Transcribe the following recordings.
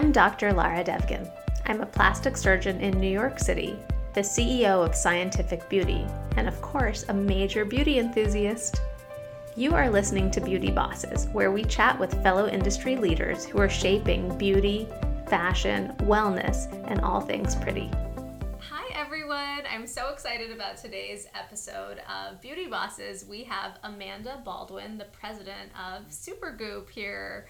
I'm Dr. Lara Devgan. I'm a plastic surgeon in New York City, the CEO of Scientific Beauty, and of course, a major beauty enthusiast. You are listening to Beauty Bosses, where we chat with fellow industry leaders who are shaping beauty, fashion, wellness, and all things pretty. Hi, everyone. I'm so excited about today's episode of Beauty Bosses. We have Amanda Baldwin, the president of Supergoop, here.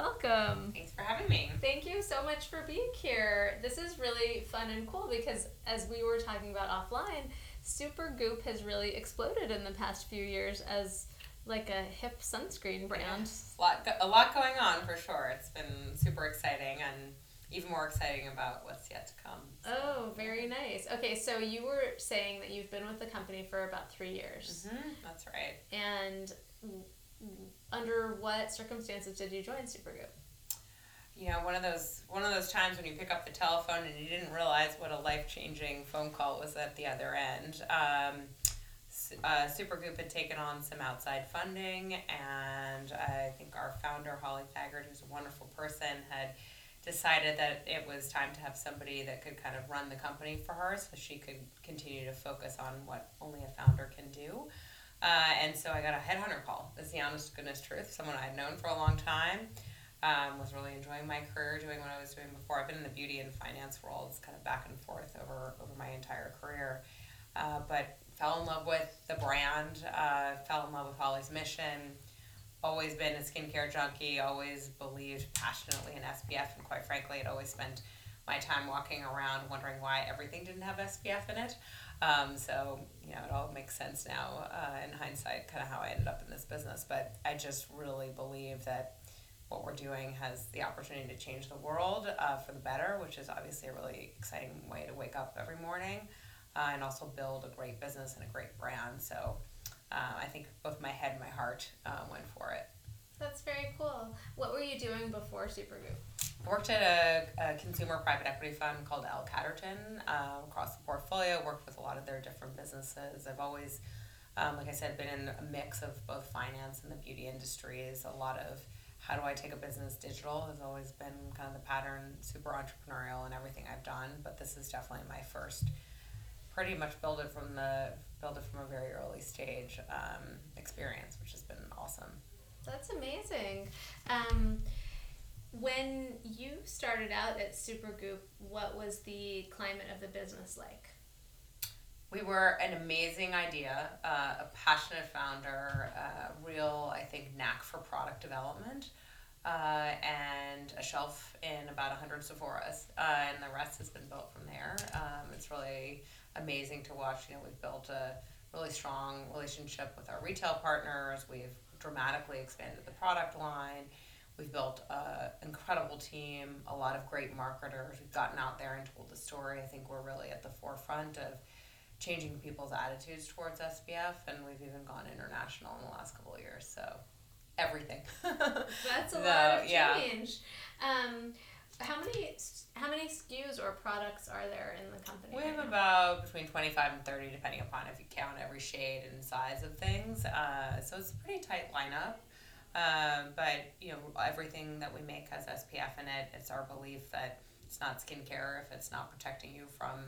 Welcome. Thanks for having me. Thank you so much for being here. This is really fun and cool because, as we were talking about offline, Supergoop has really exploded in the past few years as like a hip sunscreen brand. A lot, a lot going on for sure. It's been super exciting and even more exciting about what's yet to come. So. Oh, very nice. Okay, so you were saying that you've been with the company for about three years. Mm-hmm, that's right. And under what circumstances did you join Supergoop? You know, one of those one of those times when you pick up the telephone and you didn't realize what a life changing phone call was at the other end. Um, uh, had taken on some outside funding, and I think our founder Holly Thaggard, who's a wonderful person, had decided that it was time to have somebody that could kind of run the company for her, so she could continue to focus on what only a founder can do. Uh, and so I got a headhunter call. That's the honest goodness truth. Someone I had known for a long time. Um, was really enjoying my career, doing what I was doing before. I've been in the beauty and finance worlds, kind of back and forth over over my entire career. Uh, but fell in love with the brand. Uh, fell in love with Holly's mission. Always been a skincare junkie. Always believed passionately in SPF, and quite frankly, had always spent my time walking around wondering why everything didn't have SPF in it. Um, so, you know, it all makes sense now uh, in hindsight, kind of how I ended up in this business. But I just really believe that what we're doing has the opportunity to change the world uh, for the better, which is obviously a really exciting way to wake up every morning uh, and also build a great business and a great brand. So uh, I think both my head and my heart uh, went for it. That's very cool. What were you doing before Supergoop? Worked at a, a, consumer private equity fund called L Catterton uh, across the portfolio, worked with a lot of their different businesses. I've always, um, like I said, been in a mix of both finance and the beauty industries. A lot of how do I take a business digital has always been kind of the pattern, super entrepreneurial in everything I've done. But this is definitely my first, pretty much build it from the build it from a very early stage um, experience, which has been awesome. That's amazing. When you started out at Supergoop, what was the climate of the business like? We were an amazing idea, uh, a passionate founder, a real, I think, knack for product development, uh, and a shelf in about 100 Sephora's. Uh, and the rest has been built from there. Um, it's really amazing to watch. You know, we've built a really strong relationship with our retail partners. We've dramatically expanded the product line We've built an incredible team, a lot of great marketers. We've gotten out there and told the story. I think we're really at the forefront of changing people's attitudes towards SPF, and we've even gone international in the last couple of years. So, everything. That's a so, lot of change. Yeah. Um, how many how many SKUs or products are there in the company? We have right about between twenty five and thirty, depending upon if you count every shade and size of things. Uh, so it's a pretty tight lineup. Um, but you know everything that we make has SPF in it. It's our belief that it's not skincare if it's not protecting you from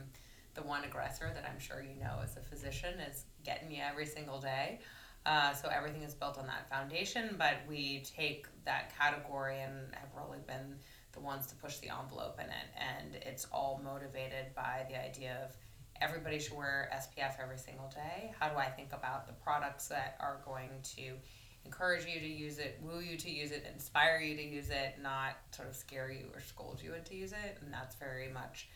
the one aggressor that I'm sure you know as a physician is getting you every single day. Uh, so everything is built on that foundation, but we take that category and have really been the ones to push the envelope in it. And it's all motivated by the idea of everybody should wear SPF every single day. How do I think about the products that are going to encourage you to use it, woo you to use it, inspire you to use it, not sort of scare you or scold you into use it. And that's very much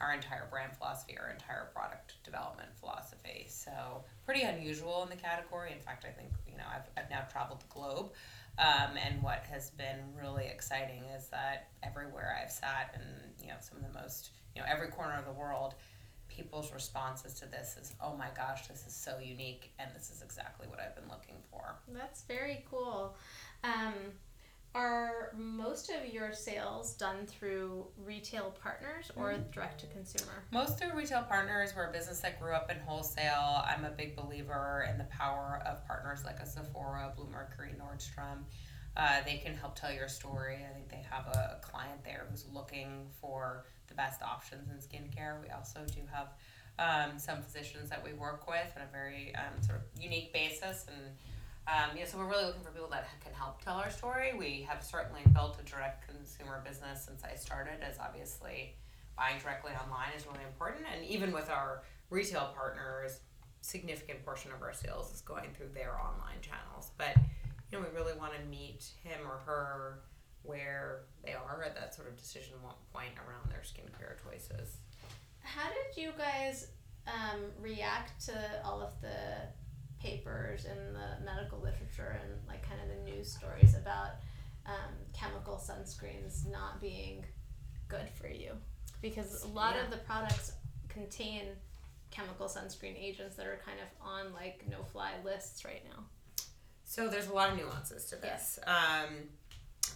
our entire brand philosophy, our entire product development philosophy. So pretty unusual in the category. In fact, I think you know I've, I've now traveled the globe, um, and what has been really exciting is that everywhere I've sat, and you know some of the most you know every corner of the world, people's responses to this is, oh my gosh, this is so unique, and this is exactly what I've been looking for. That's very cool. Um, are most of your sales done through retail partners or mm-hmm. direct to consumer? Most through retail partners. We're a business that grew up in wholesale. I'm a big believer in the power of partners like a Sephora, Bluemercury, Nordstrom. Uh, they can help tell your story. I think they have a, client there who's looking for the best options in skincare. We also do have um, some physicians that we work with on a very um, sort of unique basis and um, yeah, so we're really looking for people that can help tell our story. We have certainly built a direct consumer business since I started, as obviously buying directly online is really important. And even with our retail partners, significant portion of our sales is going through their online channels. But you know, we really want to meet him or her where they are at that sort of decision point around their skincare choices. How did you guys um, react to all of the papers in the medical literature and like kind of the news stories about um, chemical sunscreens not being good for you because a lot yeah. of the products contain chemical sunscreen agents that are kind of on like no fly lists right now. So there's a lot of nuances to this. Um,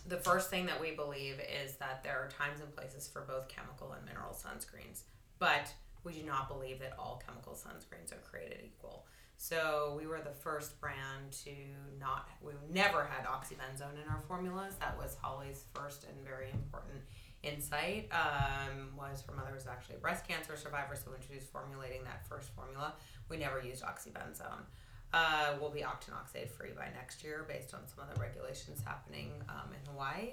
the first thing that we believe is that there are times and places for both chemical and mineral sunscreens, but we do not believe that all chemical sunscreens are created equal. So we were the first brand to not, we never had oxybenzone in our formulas. That was Holly's first and very important insight. Um, was her mother was actually a breast cancer survivor, so when she was formulating that first formula, we never used oxybenzone. Uh, we'll be octinoxate free by next year based on some of the regulations happening um, in Hawaii.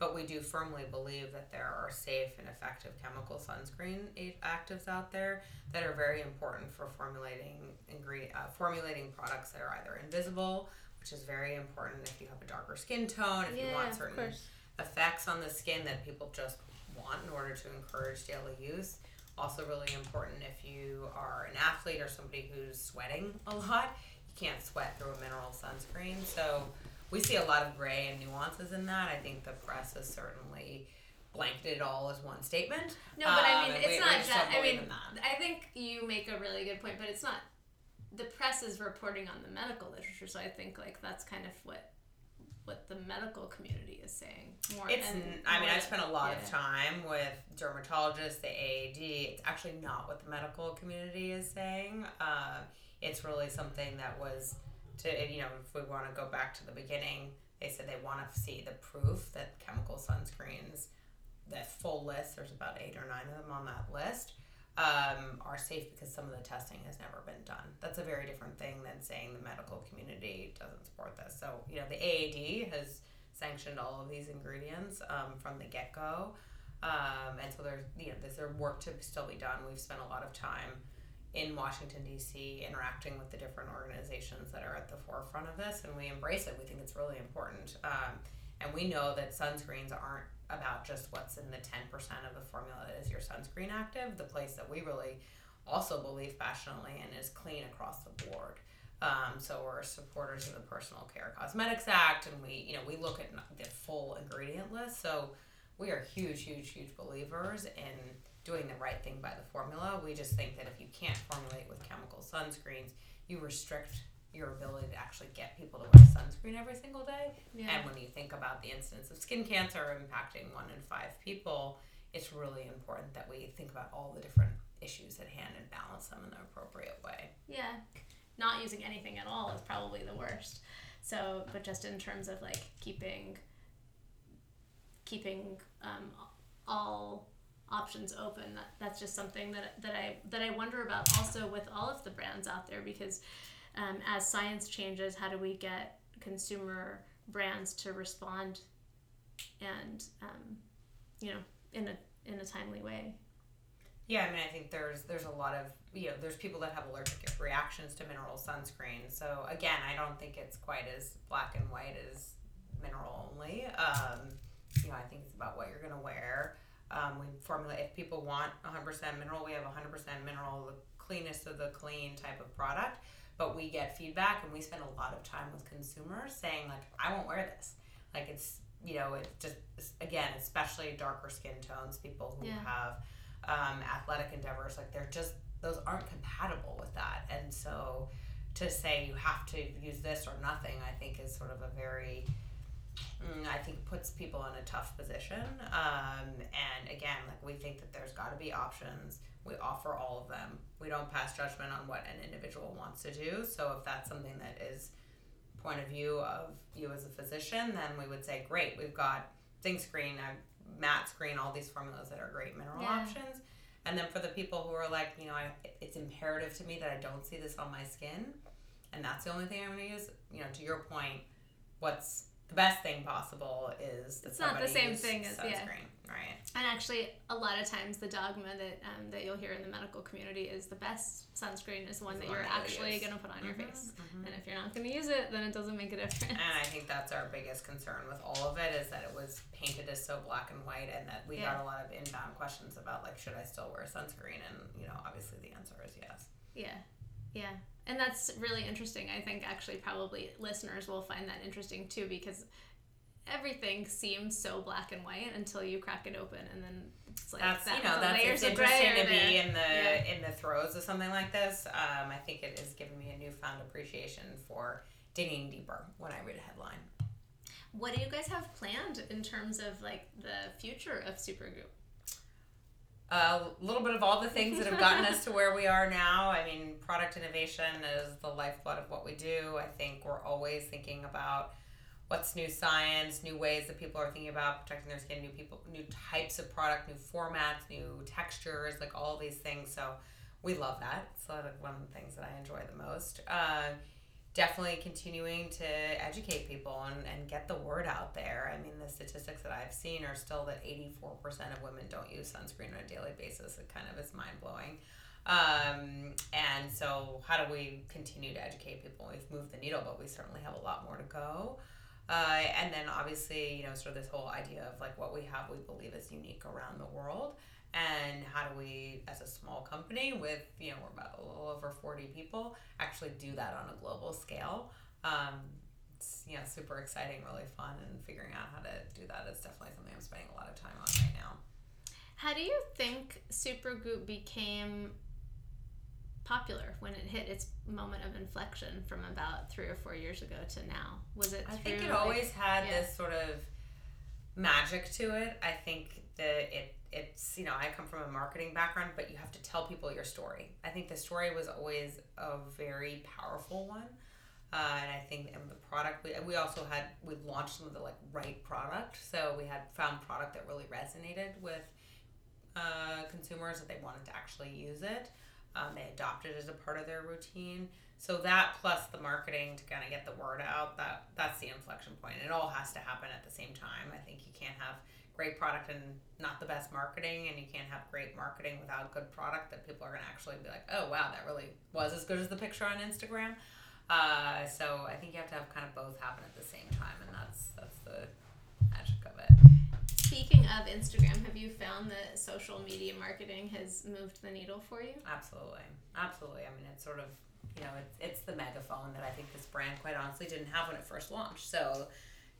But we do firmly believe that there are safe and effective chemical sunscreen actives out there that are very important for formulating ingredient, uh, formulating products that are either invisible, which is very important if you have a darker skin tone, if yeah, you want certain effects on the skin that people just want in order to encourage daily use. Also, really important if you are an athlete or somebody who's sweating a lot, can't sweat through a mineral sunscreen. So, we see a lot of gray and nuances in that. I think the press has certainly blanketed it all as one statement. No, but I mean, um, it's we, not just. I mean, I think you make a really good point, but it's not. The press is reporting on the medical literature, so I think like that's kind of what what the medical community is saying. More it's. And, I mean, I've spent a lot yeah. of time with dermatologists, the AAD. It's actually not what the medical community is saying. Uh, it's really something that was to you know if we want to go back to the beginning they said they want to see the proof that chemical sunscreens the full list there's about eight or nine of them on that list um, are safe because some of the testing has never been done that's a very different thing than saying the medical community doesn't support this so you know the aad has sanctioned all of these ingredients um, from the get-go um, and so there's you know there's work to still be done we've spent a lot of time in Washington, D.C., interacting with the different organizations that are at the forefront of this, and we embrace it. We think it's really important. Um, and we know that sunscreens aren't about just what's in the 10% of the formula that is your sunscreen active. The place that we really also believe passionately in is clean across the board. Um, so we're supporters of the Personal Care Cosmetics Act, and we, you know, we look at the full ingredient list. So we are huge, huge, huge believers in doing the right thing by the formula. We just think that if you can't formulate with chemical sunscreens, you restrict your ability actually get people to wear sunscreen every single day. Yeah. And when you think about the incidence of skin cancer impacting one in five people, it's really important that we think about all the different issues at hand and balance them in the appropriate way. Yeah. Not using anything at all is probably the worst. So, but just in terms of like keeping keeping um, all options open. That, that's just something that, that I that I wonder about also with all of the brands out there because um, as science changes, how do we get consumer brands to respond and um, you know in a in a timely way? Yeah, I mean, I think there's there's a lot of you know there's people that have allergic reactions to mineral sunscreen. So again, I don't think it's quite as black and white as mineral only. Um, you know, I think it's about what you're gonna wear. Um, we formulate if people want 100% mineral, we have 100% mineral, the cleanest of the clean type of product. But we get feedback, and we spend a lot of time with consumers saying like, I won't wear this. Like it's you know it just again, especially darker skin tones, people who yeah. have um, athletic endeavors, like they're just those aren't compatible with that, and so to say you have to use this or nothing, I think is sort of a very think puts people in a tough position. Um, and again, like we think that there's got to be options. We offer all of them. We don't pass judgment on what an individual wants to do. So if that's something that is point of view of you as a physician, then we would say, great, we've got zinc screen, uh, matte screen, all these formulas that are great mineral Yeah. options. And then for the people who are like, you know, I, it's imperative to me that I don't see this on my skin, and that's the only thing I'm going to use. You know, to your point, what's the best thing possible is that It's not the same thing as- yeah. sunscreen, right? And actually, a lot of times the dogma that um, that you'll hear in the medical community is the best sunscreen is one that you're actually going to put on your Mhm, face. mhm. And if you're not going to use it, then it doesn't make a difference. And I think that's our biggest concern with all of it is that it was painted as so black and white, and that we Yeah. got a lot of inbound questions about like, should I still wear sunscreen? And you know, obviously the answer is yes. Yeah, yeah, and that's really interesting. I think actually probably listeners will find that interesting too because everything seems so black and white until you crack it open, and then it's like that's that, you know that's it's gray interesting to be in the Yeah. in the throes of something like this. Um, I think it has given me a newfound appreciation for digging deeper when I read a headline. What do you guys have planned in terms of like the future of Supergoop? A little bit of all the things that have gotten us to where we are now. I mean, product innovation is the lifeblood of what we do. I think we're always thinking about what's new science, new ways that people are thinking about protecting their skin, new people, new types of product, new formats, new textures, like all these things. So we love that. It's one of the things that I enjoy the most. Uh, definitely continuing to educate people and, and get the word out there. I mean, the statistics that I've seen are still that 84% of women don't use sunscreen on a daily basis. It kind of is mind blowing. Um, and so, how do we continue to educate people? We've moved the needle, but we certainly have a lot more to go. Uh, and then, obviously, you know, sort of this whole idea of like what we have, we believe is unique around the world. And how do we, as a small company with, you know, we're about a little over 40 people, actually do that on a global scale? Um, it's, you know, super exciting, really fun, and figuring out how to do that is definitely something I'm spending a lot of time on right now. How do you think Supergoop became popular when it hit its moment of inflection from about three or four years ago to now? Was it? I think it like- always had yeah. this sort of magic to it. I think that it it's you know I come from a marketing background, but you have to tell people your story. I think the story was always a very powerful one. Uh, and I think and the product we, we also had we launched some of the like right product, so we had found product that really resonated with uh, consumers that they wanted to actually use it. Um, they adopt it as a part of their routine. So that plus the marketing to kind of get the word out, that that's the inflection point. It all has to happen at the same time. I think you can't have great product and not the best marketing, and you can't have great marketing without good product that people are going to actually be like, oh wow, that really was as good as the picture on Instagram. Uh, so I think you have to have kind of both happen at the same time, and that's that's the magic of it. Of Instagram, have you found that social media marketing has moved the needle for you? Absolutely, absolutely. I mean, it's sort of you know, it's it's the megaphone that I think this brand quite honestly didn't have when it first launched. So,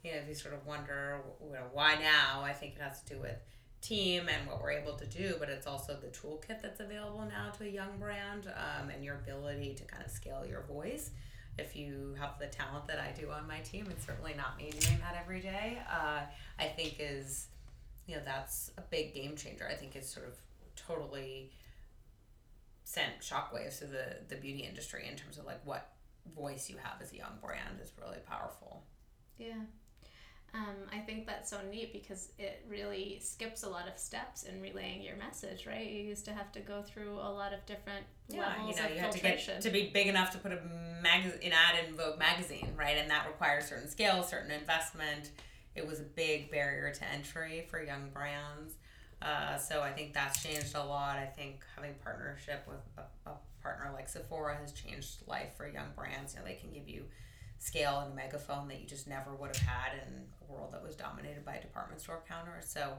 you know, if you sort of wonder, you know, why now? I think it has to do with team and what we're able to do, but it's also the toolkit that's available now to a young brand um, and your ability to kind of scale your voice. If you have the talent that I do on my team, it's certainly not me doing that every day. Uh, I think is, you know, that's a big game changer. I think it's sort of totally sent shockwaves to the the beauty industry in terms of like what voice you have as a young brand is really powerful. Yeah. Um, I think that's so neat because it really skips a lot of steps in relaying your message, right? You used to have to go through a lot of different levels you know, of you have to get to be big enough to put a mag- an ad in Vogue magazine, right? And that requires certain scale, certain investment. It was a big barrier to entry for young brands. Uh, so I think that's changed a lot. I think having partnership with a, a partner like Sephora has changed life for young brands. You know, they can give you scale and a megaphone that you just never would have had in a world that was dominated by department store counters. So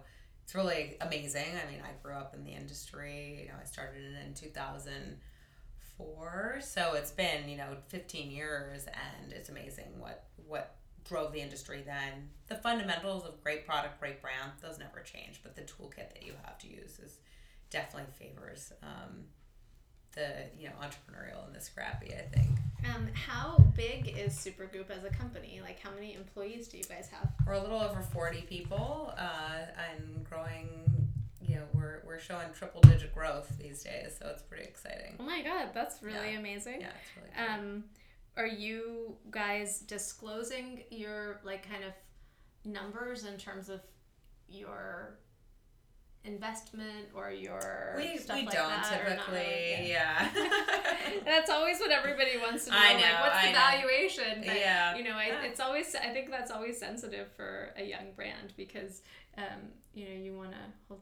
it's really amazing. I mean, I grew up in the industry. You know, I started in 2004, so it's been you know 15 years, and it's amazing what what drove the industry then. The fundamentals of great product, great brand, those never change, but the toolkit that you have to use is definitely favors um, the you know entrepreneurial and the scrappy. I think. Um, how big is Supergoop as a company? Like, how many employees do you guys have? We're a little over 40 people uh, and growing. You know, we're, we're showing triple digit growth these days, so it's pretty exciting. Oh my god, that's really Yeah. amazing. Yeah, it's really cool. Um, are you guys disclosing your like kind of numbers in terms of your investment or your We, stuff we like don't that, typically, really? yeah. that's always what everybody wants to know. I like, know, what's the I know. valuation? But, Yeah. You know, I, it's always. I think that's always sensitive for a young brand because, um, you know, you want to hold,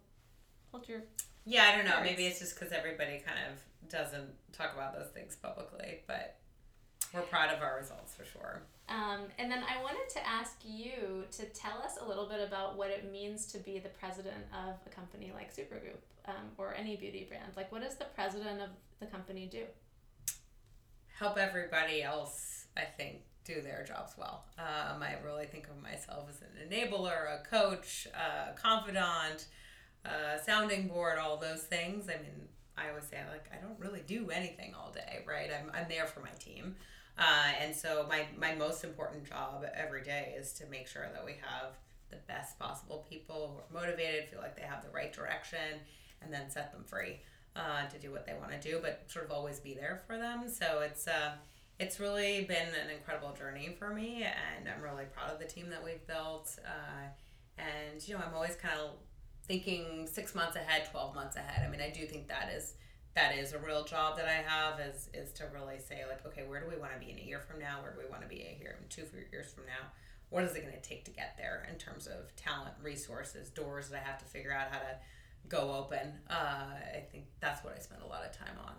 hold your. Yeah, I don't know. Maybe it's just because everybody kind of doesn't talk about those things publicly, but we're proud of our results for sure. Um, and then I wanted to ask you to tell us a little bit about what it means to be the president of a company like Supergoop um, or any beauty brand. Like, what does the president of the company do? Help everybody else, I think, do their jobs well. Um, I really think of myself as an enabler, a coach, a confidant, a sounding board, all those things. I mean, I always say, like, I don't really do anything all day, right? I'm, I'm there for my team. Uh, and so my, my most important job every day is to make sure that we have the best possible people who are motivated, feel like they have the right direction, and then set them free uh, to do what they want to do, but sort of always be there for them. So it's uh, it's really been an incredible journey for me, and I'm really proud of the team that we've built. Uh, and you know, I'm always kind of thinking six months ahead, twelve months ahead. I mean, I do think that is that is a real job that I have is is to really say like, okay, where do we want to be in a year from now? Where do we want to be here in two years from now? What is it going to take to get there in terms of talent, resources, doors that I have to figure out how to go open? Uh, I think that's what I spend a lot of time on.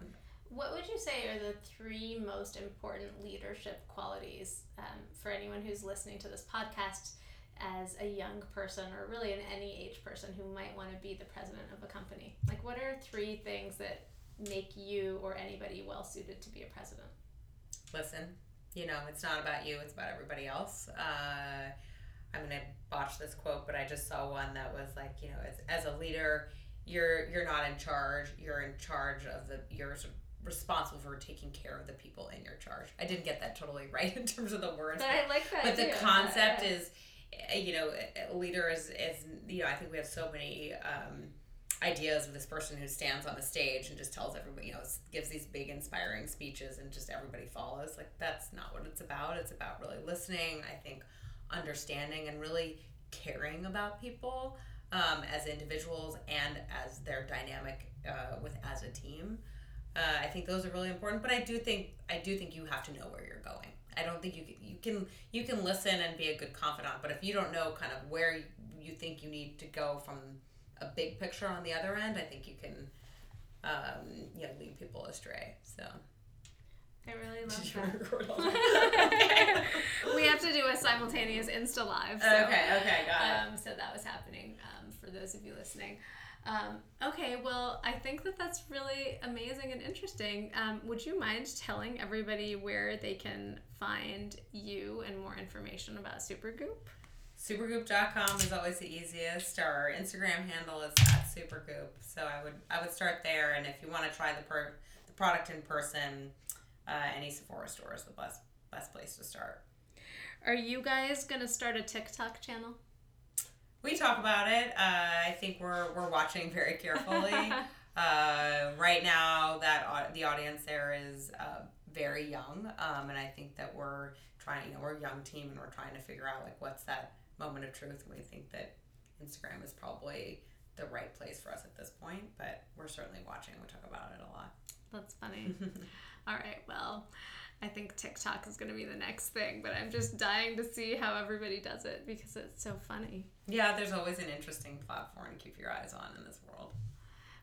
What would you say are the three most important leadership qualities um, for anyone who's listening to this podcast as a young person or really an any age person who might want to be the president of a company? Like, what are three things that make you or anybody well suited to be a president? listen you know it's not about you it's about everybody else uh, i'm gonna botch this quote but i just saw one that was like you know as, as a leader you're you're not in charge you're in charge of the you're responsible for taking care of the people in your charge i didn't get that totally right in terms of the words But I like that. but the concept Yeah. is uh, you know a leader is, is you know i think we have so many um, ideas of this person who stands on the stage and just tells everybody you know gives these big inspiring speeches and just everybody follows like that's not what it's about it's about really listening i think understanding and really caring about people um, as individuals and as their dynamic uh, with as a team uh, I think those are really important, but I do think I do think you have to know where you're going. I don't think you can, you can you can listen and be a good confidant, but if you don't know kind of where you, you think you need to go from a big picture on the other end, I think you can um, you know lead people astray. So I really love that. that? we have to do a simultaneous Insta live. So, okay, okay, got it. Um, so that was happening um, for those of you listening. Um, okay, well, I think that that's really amazing and interesting. Um, would you mind telling everybody where they can find you and more information about Supergoop? Supergoop.com is always the easiest. Our Instagram handle is at Supergoop, so I would I would start there. And if you want to try the per, the product in person, uh, any Sephora store is the best best place to start. Are you guys gonna start a TikTok channel? We talk about it. Uh, I think we're we're watching very carefully. uh, right now, that the audience there is uh, very young, um, and I think that we're trying. You know, we're a young team, and we're trying to figure out like what's that moment of truth. And we think that Instagram is probably the right place for us at this point, but we're certainly watching. We talk about it a lot. That's funny. All right, well, I think TikTok is going to be the next thing, but I'm just dying to see how everybody does it because it's so funny. yeah, there's always an interesting platform to keep your eyes on in this world.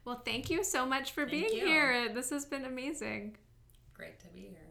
Well, thank you so much for Thank being you. here. This has been amazing. Great to be here.